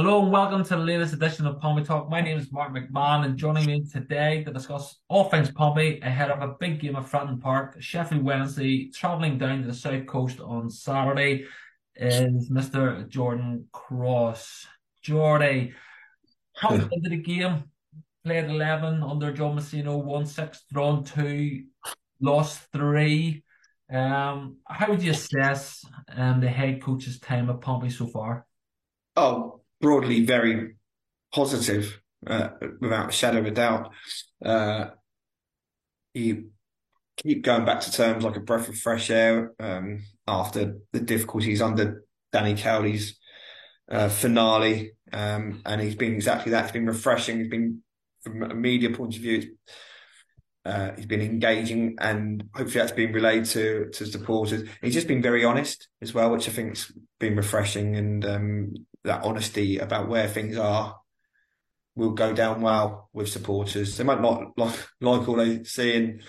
Hello and welcome to the latest edition of Pompey Talk. My name is Mark McMahon and joining me today to discuss all things Pompey ahead of a big game at Fratton Park, Sheffield Wednesday, travelling down to the south coast on Saturday is Mr. Jordan Cross. Jordy, coming into the game, played 11 under John Mousinho, won 6, drawn 2, lost 3. Um, how would you assess um, the head coach's time at Pompey so far? Oh, broadly very positive, uh, without a shadow of a doubt. Uh, you keep going back to terms like a breath of fresh air um, after the difficulties under Danny Cowley's uh, finale, um, and he's been exactly that. It's been refreshing. He's been from a media point of view. Uh, he's been engaging, and hopefully that's been relayed to to supporters. He's just been very honest as well, which I think's been refreshing. And um, that honesty about where things are will go down well with supporters. They might not like, like all they see and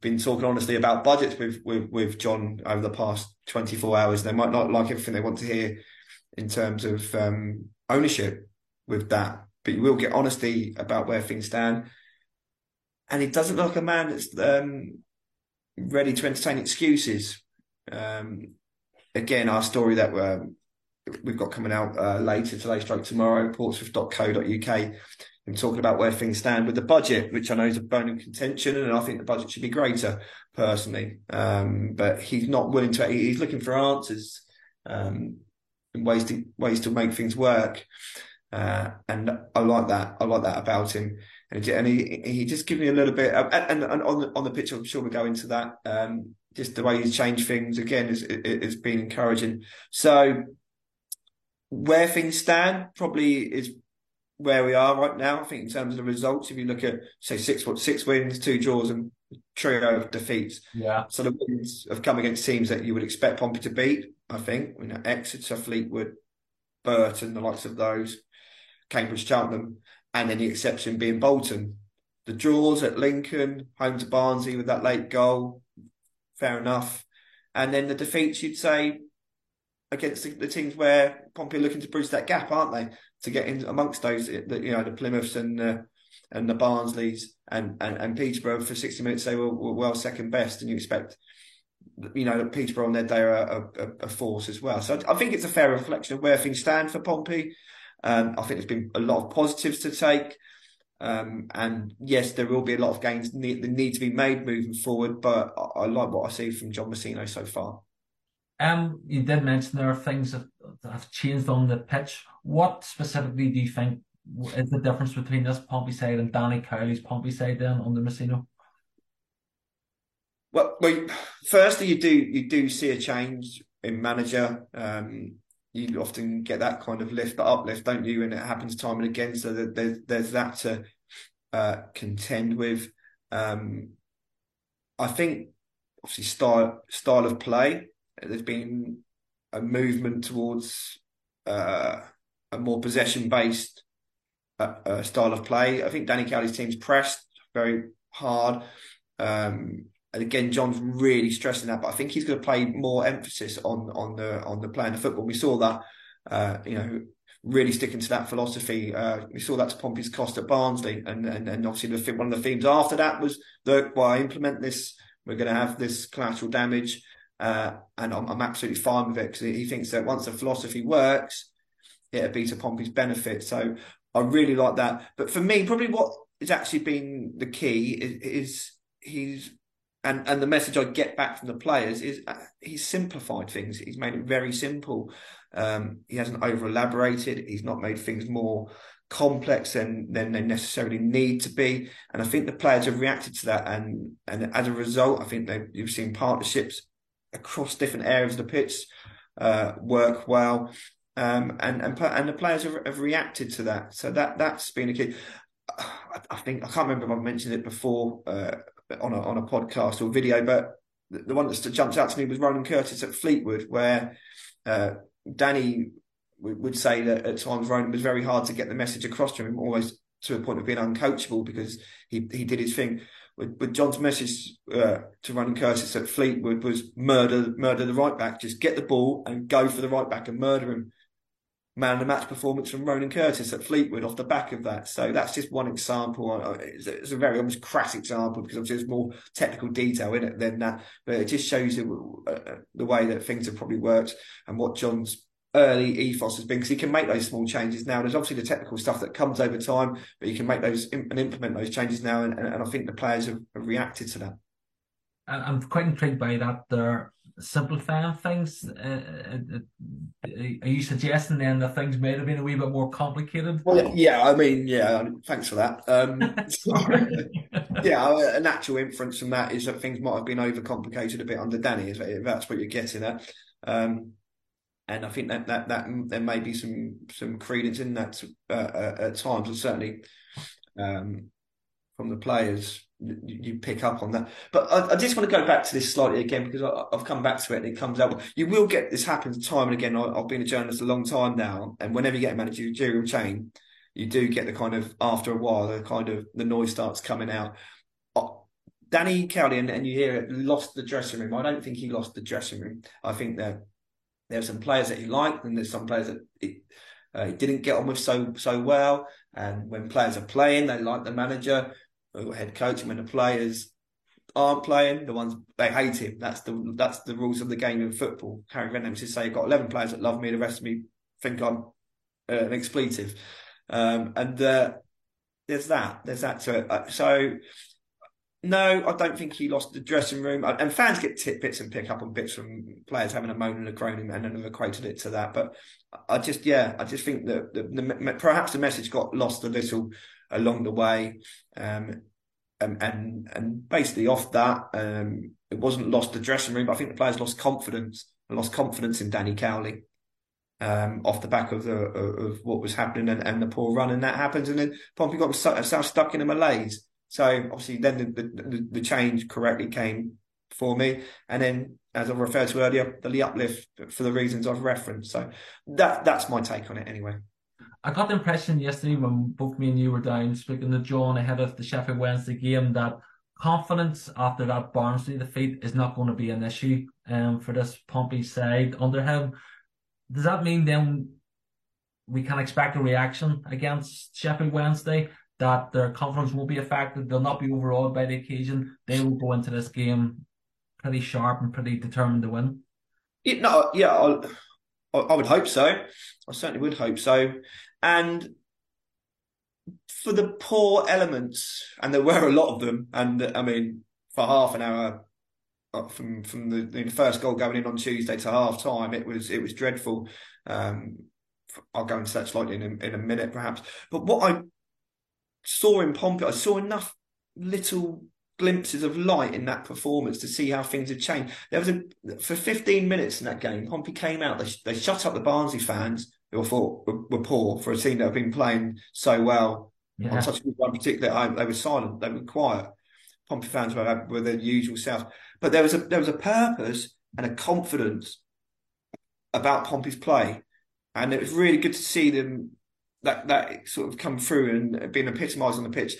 been talking honestly about budgets with, with, with John over the past 24 hours. They might not like everything they want to hear in terms of um, ownership with that, but you will get honesty about where things stand. And he doesn't look like a man that's um, ready to entertain excuses. Um, again, our story that um, we've got coming out uh, later today, stroke tomorrow, portsmouth.co.uk. I'm talking about where things stand with the budget, which I know is a bone of contention, and I think the budget should be greater, personally. Um, but he's not willing to. He's looking for answers um, and ways to ways to make things work, uh, and I like that. I like that about him, and, he he just gives me a little bit. And, and on the on the pitch, I'm sure we'll go into that. Um, just the way he's changed things again is has been encouraging. So where things stand probably is where we are right now. I think in terms of the results, if you look at say six six wins, two draws, and trio of defeats. Yeah. So the wins have come against teams that you would expect Pompey to beat. I think you know Exeter, Fleetwood, Burton, the likes of those, Cambridge, Cheltenham, and then the exception being Bolton. The draws at Lincoln, home to Barnsley with that late goal, fair enough. And then the defeats, you'd say against the, the, teams where Pompey are looking to bridge that gap, aren't they? To get in amongst those, the, you know, the Plymouths and uh, and the Barnsleys and, and, and Peterborough for 60 minutes, they were, were well second best, and you expect, you know, that Peterborough on their day are a, a, a, force as well. So I think it's a fair reflection of where things stand for Pompey. Um, I think there's been a lot of positives to take. Um, and yes, there will be a lot of gains need, that need to be made moving forward, but I, I like what I see from John Mousinho so far. Um, you did mention there are things that, have changed on the pitch. What specifically do you think is the difference between this Pompey side and Danny Cowley's Pompey side then under Mousinho? Well, well, firstly, you do you do see a change in manager. Um, you often get that kind of lift, that uplift, don't you? And it happens time and again. So there's there's that to uh, contend with. Um, I think obviously style style of play there's been a movement towards uh, a more possession based uh, uh, style of play. I think Danny Cowley's team's pressed very hard. Um, and again, John's really stressing that, but I think he's going to play more emphasis on on the on the playing of football. We saw that, uh, you know, really sticking to that philosophy. Uh, we saw that to Pompey's cost at Barnsley, and and, and obviously the one of the themes after that was that I implement this. We're going to have this collateral damage. Uh, and I'm, I'm, absolutely fine with it because he thinks that once the philosophy works, it'll be to Pompey's benefit. So I really like that. But for me, probably what has actually been the key is, is he's and and the message I get back from the players is uh, he's simplified things. He's made it very simple. Um, he hasn't over elaborated. He's not made things more complex than than they necessarily need to be. And I think the players have reacted to that. And and as a result, I think they you've seen partnerships across different areas of the pitch uh, work well. Um, and and and the players have, have, reacted to that. So that that's been a key. I, think I can't remember if I mentioned it before uh, on a on a podcast or video, but the, one that jumped out to me was Ronan Curtis at Fleetwood, where uh, Danny would say that at times Ronan was very hard to get the message across to him, almost to a point of being uncoachable because he he did his thing with, John's message uh, to Ronan Curtis at Fleetwood was murder, murder the right back. Just get the ball and go for the right back and murder him. man of the match performance from Ronan Curtis at Fleetwood off the back of that. So that's just one example. It's a, very almost crass example because obviously there's more technical detail in it than that, but it just shows you uh, the way that things have probably worked and what John's early ethos has been because he can make those small changes now. There's obviously the technical stuff that comes over time, but you can make those and implement those changes now, and, and I think the players have, have reacted to that. I'm quite intrigued by that. They're simplifying things. Uh, uh, uh, are you suggesting then that things may have been a wee bit more complicated? Well, yeah, I mean, yeah, thanks for that. Um, yeah, a natural inference from that is that things might have been overcomplicated a bit under Danny, if that's what you're getting at. Um, and I think that, that that there may be some some credence in that uh, uh at times, and certainly um, from the players you pick up on that. But I, I, just want to go back to this slightly again because I, have come back to it and it comes out. You will get this happens time and again. I, have been a journalist a long time now, and whenever you get a managerial chain, you do get the kind of after a while the kind of the noise starts coming out. Danny Cowley, and, and you hear it, lost the dressing room. I don't think he lost the dressing room. I think that there are some players that he liked, and there's some players that he, uh, he didn't get on with so so well. And when players are playing, they like the manager or head coach, and when the players aren't playing, the ones they hate him. That's the that's the rules of the game in football. Harry Redknapp used to say, "I've got eleven players that love me, the rest of me think I'm uh, an expletive," um, and uh, there's that. There's that to it. Uh, so. No, I don't think he lost the dressing room. And fans get tidbits and pick up on bits from players having a moan and a groan and then have equated it to that. But I just, yeah, I just think that the, the, perhaps the message got lost a little along the way. Um, and, and and basically off that, um, it wasn't lost the dressing room, but I think the players lost confidence and lost confidence in Danny Cowley. Um, off the back of the of what was happening and, and the poor run, and that happens, and then Pompey got himself stuck in a malaise. So obviously, then the, the, the change correctly came for me, and then as I referred to earlier, the uplift for the reasons I've referenced. So that that's my take on it anyway. I got the impression yesterday when both me and you were down speaking to John ahead of the Sheffield Wednesday game that confidence after that Barnsley defeat is not going to be an issue um, for this Pompey side under him. Does that mean then we can expect a reaction against Sheffield Wednesday that their confidence will be affected? They'll not be overawed by the occasion. They will go into this game pretty sharp and pretty determined to win. Yeah, no, yeah, I'll, I would hope so. I certainly would hope so. And for the poor elements, and there were a lot of them, and I mean, for half an hour uh, from from the, the first goal going in on Tuesday to half time, it was it was dreadful. Um, I'll go into that slightly in in a minute, perhaps. But what I saw in Pompey, I saw enough little glimpses of light in that performance to see how things had changed. There was a for 15 minutes in that game, Pompey came out. They, they shut up the Barnsley fans who I thought were, were, poor for a team that had been playing so well yeah. on such a good one particular. They were silent. They were quiet. Pompey fans were, were the usual self, but there was a there was a purpose and a confidence about Pompey's play, and it was really good to see them that that sort of come through and being epitomised on the pitch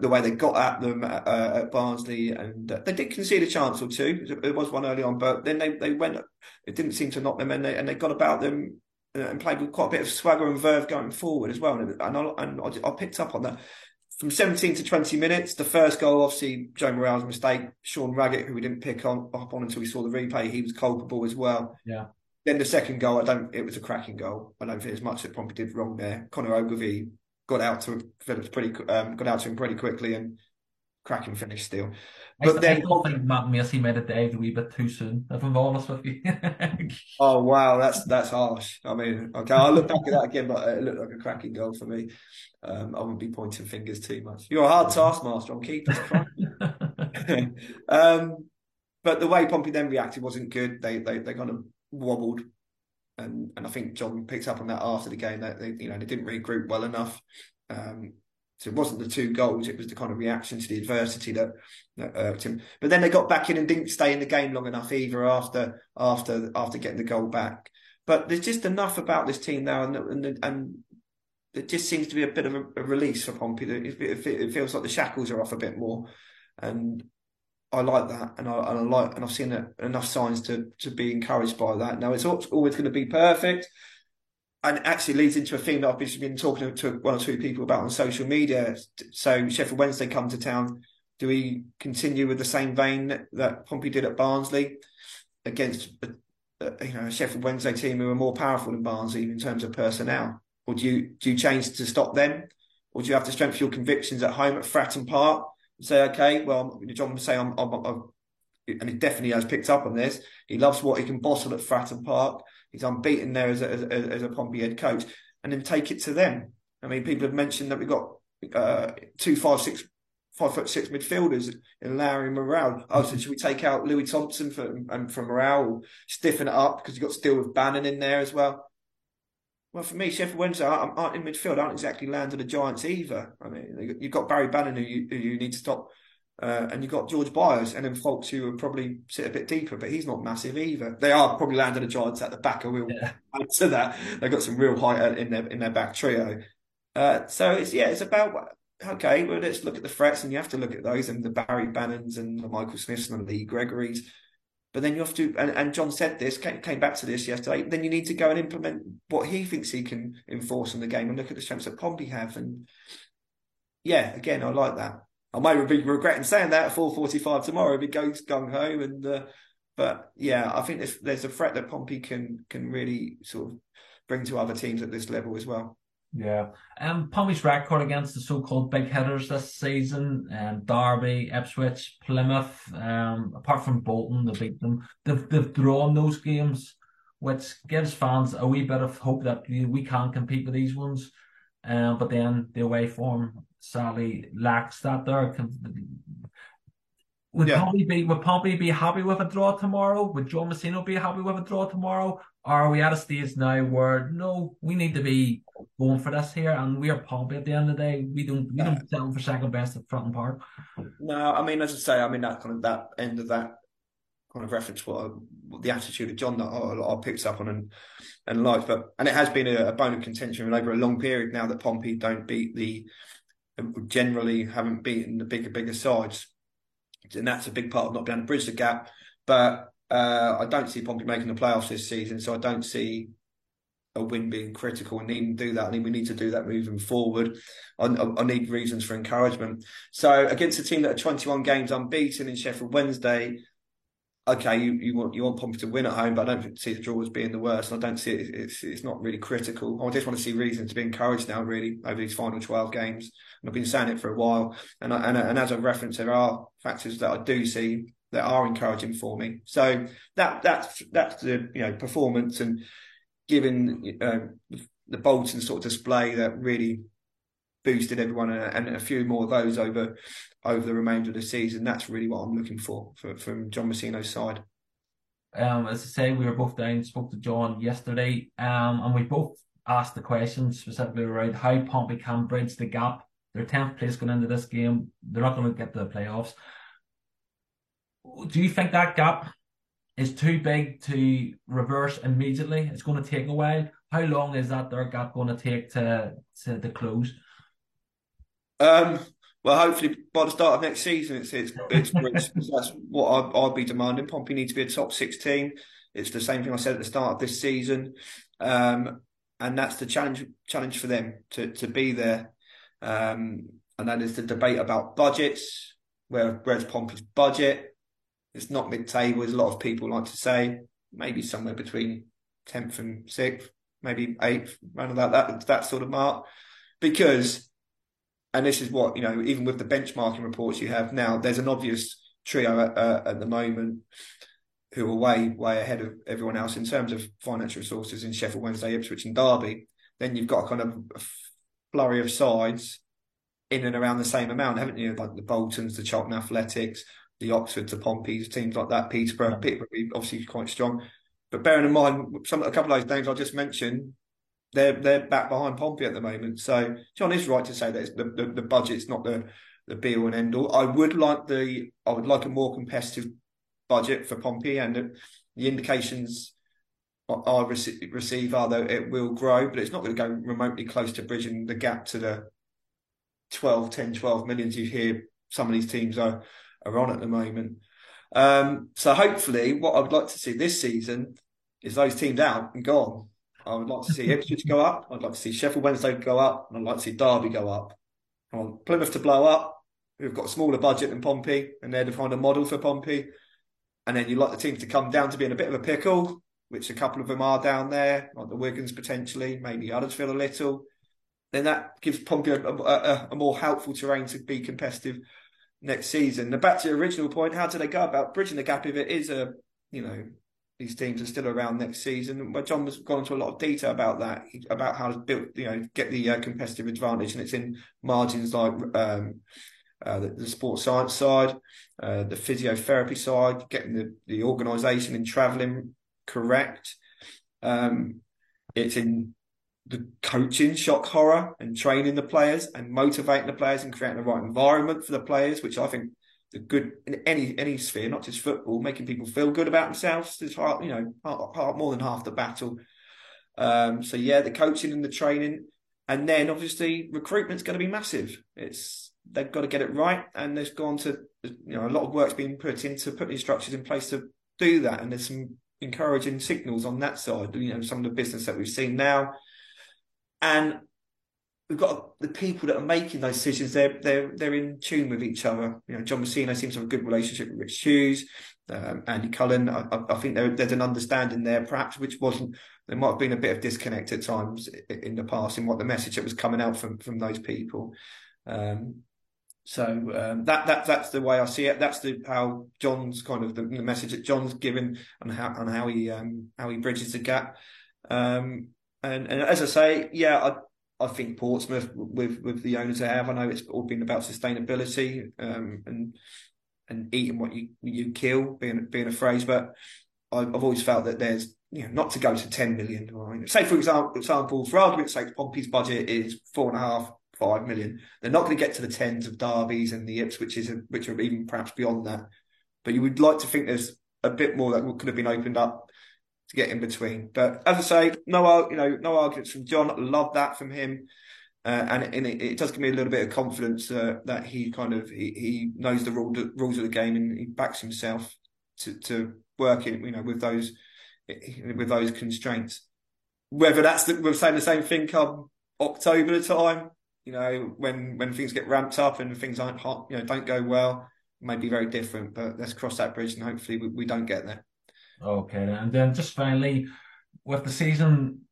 the way they got at them uh, at Barnsley, and uh, they did concede a chance or two. There was one early on, but then they, they went. It didn't seem to knock them, and they and they got about them uh, and played with quite a bit of swagger and verve going forward as well. And, I, and I, I picked up on that. From 17 to 20 minutes, the first goal, obviously, Joe Morrell's mistake. Sean Raggett, who we didn't pick on up on until we saw the replay, he was culpable as well. Yeah. Then the second goal, I don't. It was a cracking goal. I don't think as much that Pompey did wrong there. Conor Ogilvie got out to Phillips pretty um, got out to him pretty quickly and cracking finish still. But I, then, I don't think Matt Macey made it Dave a wee bit too soon. If I'm honest with you. oh wow, that's that's harsh. I mean, okay, I'll look back at that again, but it looked like a cracking goal for me. Um, I wouldn't be pointing fingers too much. You're a hard taskmaster on keepers. um, but the way Pompey then reacted wasn't good. They they they kind of wobbled and and I think John picked up on that after the game that they you know they didn't regroup well enough. Um, so it wasn't the two goals; it was the kind of reaction to the adversity that, that irked him. But then they got back in and didn't stay in the game long enough either after after after getting the goal back. But there's just enough about this team now, and and, and it just seems to be a bit of a, release for Pompey. It, feels like the shackles are off a bit more, and I like that, and I, and I like, and I've seen enough signs to to be encouraged by that. Now it's always going to be perfect. and actually leads into a theme that I've been talking to one or two people about on social media. So Sheffield Wednesday come to town. Do we continue with the same vein that Pompey did at Barnsley against you know a Sheffield Wednesday team who are more powerful than Barnsley in terms of personnel, or do you do you change to stop them, or do you have to strengthen your convictions at home at Fratton Park say, okay, well, John would say I'm, I'm, I'm and he definitely has picked up on this. He loves what he can bottle at Fratton Park. He's unbeaten there as a, as, as a Pompey head coach, and then take it to them. I mean, people have mentioned that we've got uh, two, five, six, five foot six midfielders in Lowery and Morrell. Oh, so should we take out Louis Thompson for, and from Morrell, stiffen it up because you've got to deal with Bannan in there as well? Well, for me, Sheffield Wednesday aren't in midfield. Aren't exactly land of the Giants either. I mean, you've got Barry Bannan who you, who you need to stop uh, and you've got George Byers and then folks who would probably sit a bit deeper, but he's not massive either. They are probably land of the Giants at the back. I will yeah. add to that. They've got some real height in their in their back trio. Uh, so it's yeah, it's about okay. Well, let's look at the threats, and you have to look at those and the Barry Bannans and the Michael Smiths and the Lee Gregorys. But then you have to, and, and John said this, came, came, back to this yesterday. Then you need to go and implement what he thinks he can enforce in the game and look at the strengths that Pompey have. And yeah, again, I like that. I may be regretting saying that at 4:45 tomorrow if it goes gung ho. And uh, but yeah, I think there's there's a threat that Pompey can can really sort of bring to other teams at this level as well. Yeah, um, Pompey's record against the so-called big hitters this season, um, Derby, Ipswich, Plymouth, um, apart from Bolton, they beat them. They've they've drawn those games, which gives fans a wee bit of hope that we can compete with these ones. Um, but then the away form sadly lacks that there. Would yeah. Pompey be would Pompey be happy with a draw tomorrow? Would Joe Mousinho be happy with a draw tomorrow? Or are we at a stage now where no, we need to be going for this here, and we are Pompey at the end of the day. We don't we don't settle for second best at Fratton Park. No, I mean as I say, I mean that kind of that end of that kind of reference what, what the attitude of John that I, I picked up on and and liked, but and it has been a, a bone of contention over a long period now that Pompey don't beat the generally haven't beaten the bigger, bigger sides. And that's a big part of not being able to bridge the gap. But uh, I don't see Pompey making the playoffs this season, so I don't see a win being critical and needing to do that. I think we need to do that moving forward. I, I, need reasons for encouragement. So against a team that are 21 games unbeaten in Sheffield Wednesday, okay, you, you want you want Pompey to win at home, but I don't see the draw as being the worst. I don't see it. It's it's not really critical. I just want to see reasons to be encouraged now, really, over these final twelve games. And I've been saying it for a while, and I, and, and as a reference, there are factors that I do see that are encouraging for me. So that that's that's the you know performance and giving uh, the Bolton sort of display that really boosted everyone, and, and a few more of those over over the remainder of the season. That's really what I'm looking for, for from John Mousinho's side. Um, as I say, we were both down, spoke to John yesterday, um, and we both asked the question specifically around how Pompey can bridge the gap. They're 10th place going into this game. They're not going to get to the playoffs. Do you think that gap is too big to reverse immediately? It's going to take a while. How long is that their gap going to take to to, to close? Um, well, hopefully by the start of next season, it's it's, it's, it's that's what I'd, I'd, be demanding. Pompey need to be a top sixteen. It's the same thing I said at the start of this season, um, and that's the challenge challenge for them to to be there. Um, and that is the debate about budgets. Where where's Pompey's budget? It's not mid-table, as a lot of people like to say. Maybe somewhere between tenth and sixth, maybe eighth, around that that that sort of mark. Because and this is what you know even with the benchmarking reports you have now there's an obvious trio at, uh, at the moment who are way way ahead of everyone else in terms of financial resources in Sheffield Wednesday Ipswich and Derby then you've got a kind of flurry of sides in and around the same amount haven't you like the Boltons the Cheltenham Athletics the Oxford the Pompeys teams like that Peterborough Peterborough obviously quite strong but bearing in mind some a couple of those names I just mentioned they're they're back behind Pompey at the moment. So John is right to say that the, the, the budget's not the the be all and end all. I would like the I would like a more competitive budget for Pompey, and the, the indications I receive are that it will grow, but it's not going to go remotely close to bridging the gap to the 12, 10, 12 millions you hear some of these teams are are on at the moment. Um, so hopefully, what I would like to see this season is those teams out and gone I would like to see Ipswich go up. I'd like to see Sheffield Wednesday go up, and I'd like to see Derby go up. I want Plymouth to blow up, who've got a smaller budget than Pompey, and they're to find a model for Pompey. And then you like the teams to come down to be in a bit of a pickle, which a couple of them are down there, like the Wigans potentially, maybe others feel a little. Then that gives Pompey a, a, a more helpful terrain to be competitive next season. Now back to your original point, how do they go about bridging the gap if it is a, you know, these teams are still around next season? But John has gone into a lot of detail about that, about how to build, you know, get the uh, competitive advantage, and it's in margins like um, uh, the, the, sports science side, uh, the physiotherapy side, getting the, the organisation and travelling correct. Um, it's in the coaching, shock horror, and training the players and motivating the players and creating the right environment for the players, which I think the good in any any sphere, not just football, making people feel good about themselves is hard, you know, hard, hard, more than half the battle. Um, so yeah, the coaching and the training, and then obviously recruitment's going to be massive. It's they've got to get it right, and there's gone to you know a lot of work's been put into putting structures in place to do that, and there's some encouraging signals on that side. You know, some of the business that we've seen now and we've got the people that are making those decisions. They're they're they're in tune with each other. You know, John Mousinho seems to have a good relationship with Rich Hughes, um, Andy Cullen. I, I think there, there's an understanding there, perhaps which wasn't. There might have been a bit of disconnect at times in the past in what the message that was coming out from from those people. Um, so um, that that that's the way I see it. That's the how John's kind of the, the message that John's given and how and how he um, how he bridges the gap. Um, and, and as I say, yeah, I, I think Portsmouth with with the owners they have. I know it's all been about sustainability um, and and eating what you you kill, being being a phrase. But I've, I've always felt that there's you know not to go to ten million. Say for example, for argument's sake, Pompey's budget is four and a half, five million. They're not going to get to the tens of derbies and the Ips, which is which are even perhaps beyond that. But you would like to think there's a bit more that could have been opened up to get in between. But as I say, no, you know, no arguments from John. Love that from him. Uh, and, and it, it, does give me a little bit of confidence uh, that he kind of he, he knows the rule, rules of the game and he backs himself to, to work in you know with those with those constraints. Whether that's the, we're saying the same thing come October time, you know, when when things get ramped up and things aren't hot, you know, don't go well, may be very different. But let's cross that bridge and hopefully we, we don't get there. Okay, and then just finally, with the season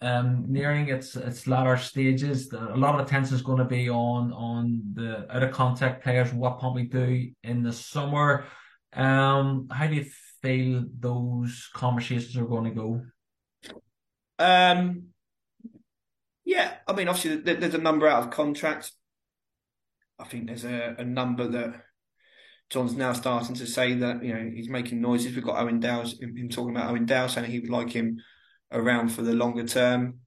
um, nearing its its latter stages, a lot of attention is going to be on on the out of contact players, what can we do in the summer. Um, how do you feel those conversations are going to go? Um, yeah, I mean, obviously, there's a number out of contract. I think there's a, a number that John's now starting to say that you know he's making noises. We've got Owen Dale's him talking about Owen Dale saying he would like him around for the longer term.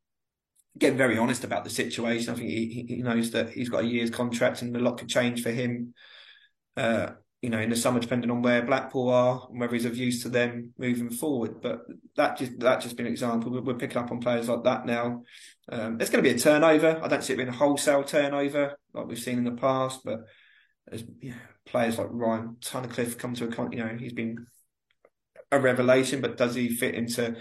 Getting very honest about the situation. I think he, he knows that he's got a year's contract and a lot could change for him. Uh, you know, in the summer, depending on where Blackpool are and whether he's of use to them moving forward. But that just that just been an example. We're, we're picking up on players like that now. Um, going to be a turnover. I don't see it being a wholesale turnover like we've seen in the past, but as players like Ryan Tunnicliffe come to a you know he's been a revelation, but does he fit into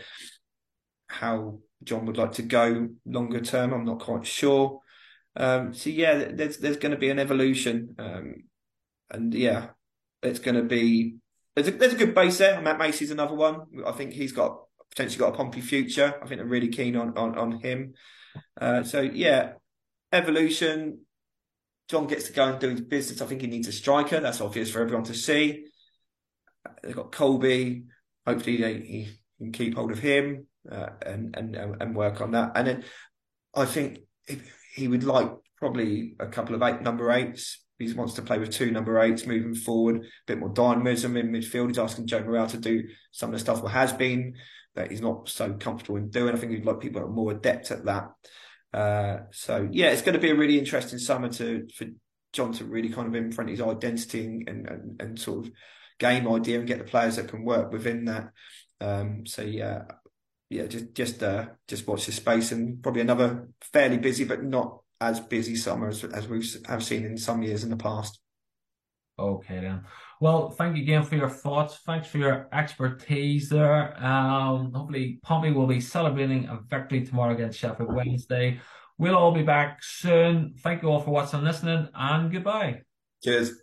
how John would like to go longer term? I'm not quite sure. Um, so yeah, there's there's going to be an evolution, um, and yeah, it's going to be there's a, there's a good base there. Matt Macey's another one. I think he's got potentially got a Pompey future. I think they're really keen on on, on him. Uh, so yeah, evolution. John gets to go and do his business. I think he needs a striker. That's obvious for everyone to see. They've got Colby. Hopefully, they, he can keep hold of him uh, and and and work on that. And then I think he would like probably a couple of eight number eights. He wants to play with two number eights moving forward, a bit more dynamism in midfield. He's asking Joe Morrell to do some of the stuff that has been that he's not so comfortable in doing. I think he'd like people that are more adept at that. Uh, so yeah, it's going to be a really interesting summer to for John to really kind of imprint his identity and and, and sort of game idea and get the players that can work within that. Um, so yeah, yeah, just just uh, just watch the space and probably another fairly busy but not as busy summer as, as we have seen in some years in the past. Okay then. Well, thank you again for your thoughts. Thanks for your expertise there. Um, hopefully Pompey will be celebrating a victory tomorrow against Sheffield Wednesday. We'll all be back soon. Thank you all for watching and listening, and goodbye. Cheers.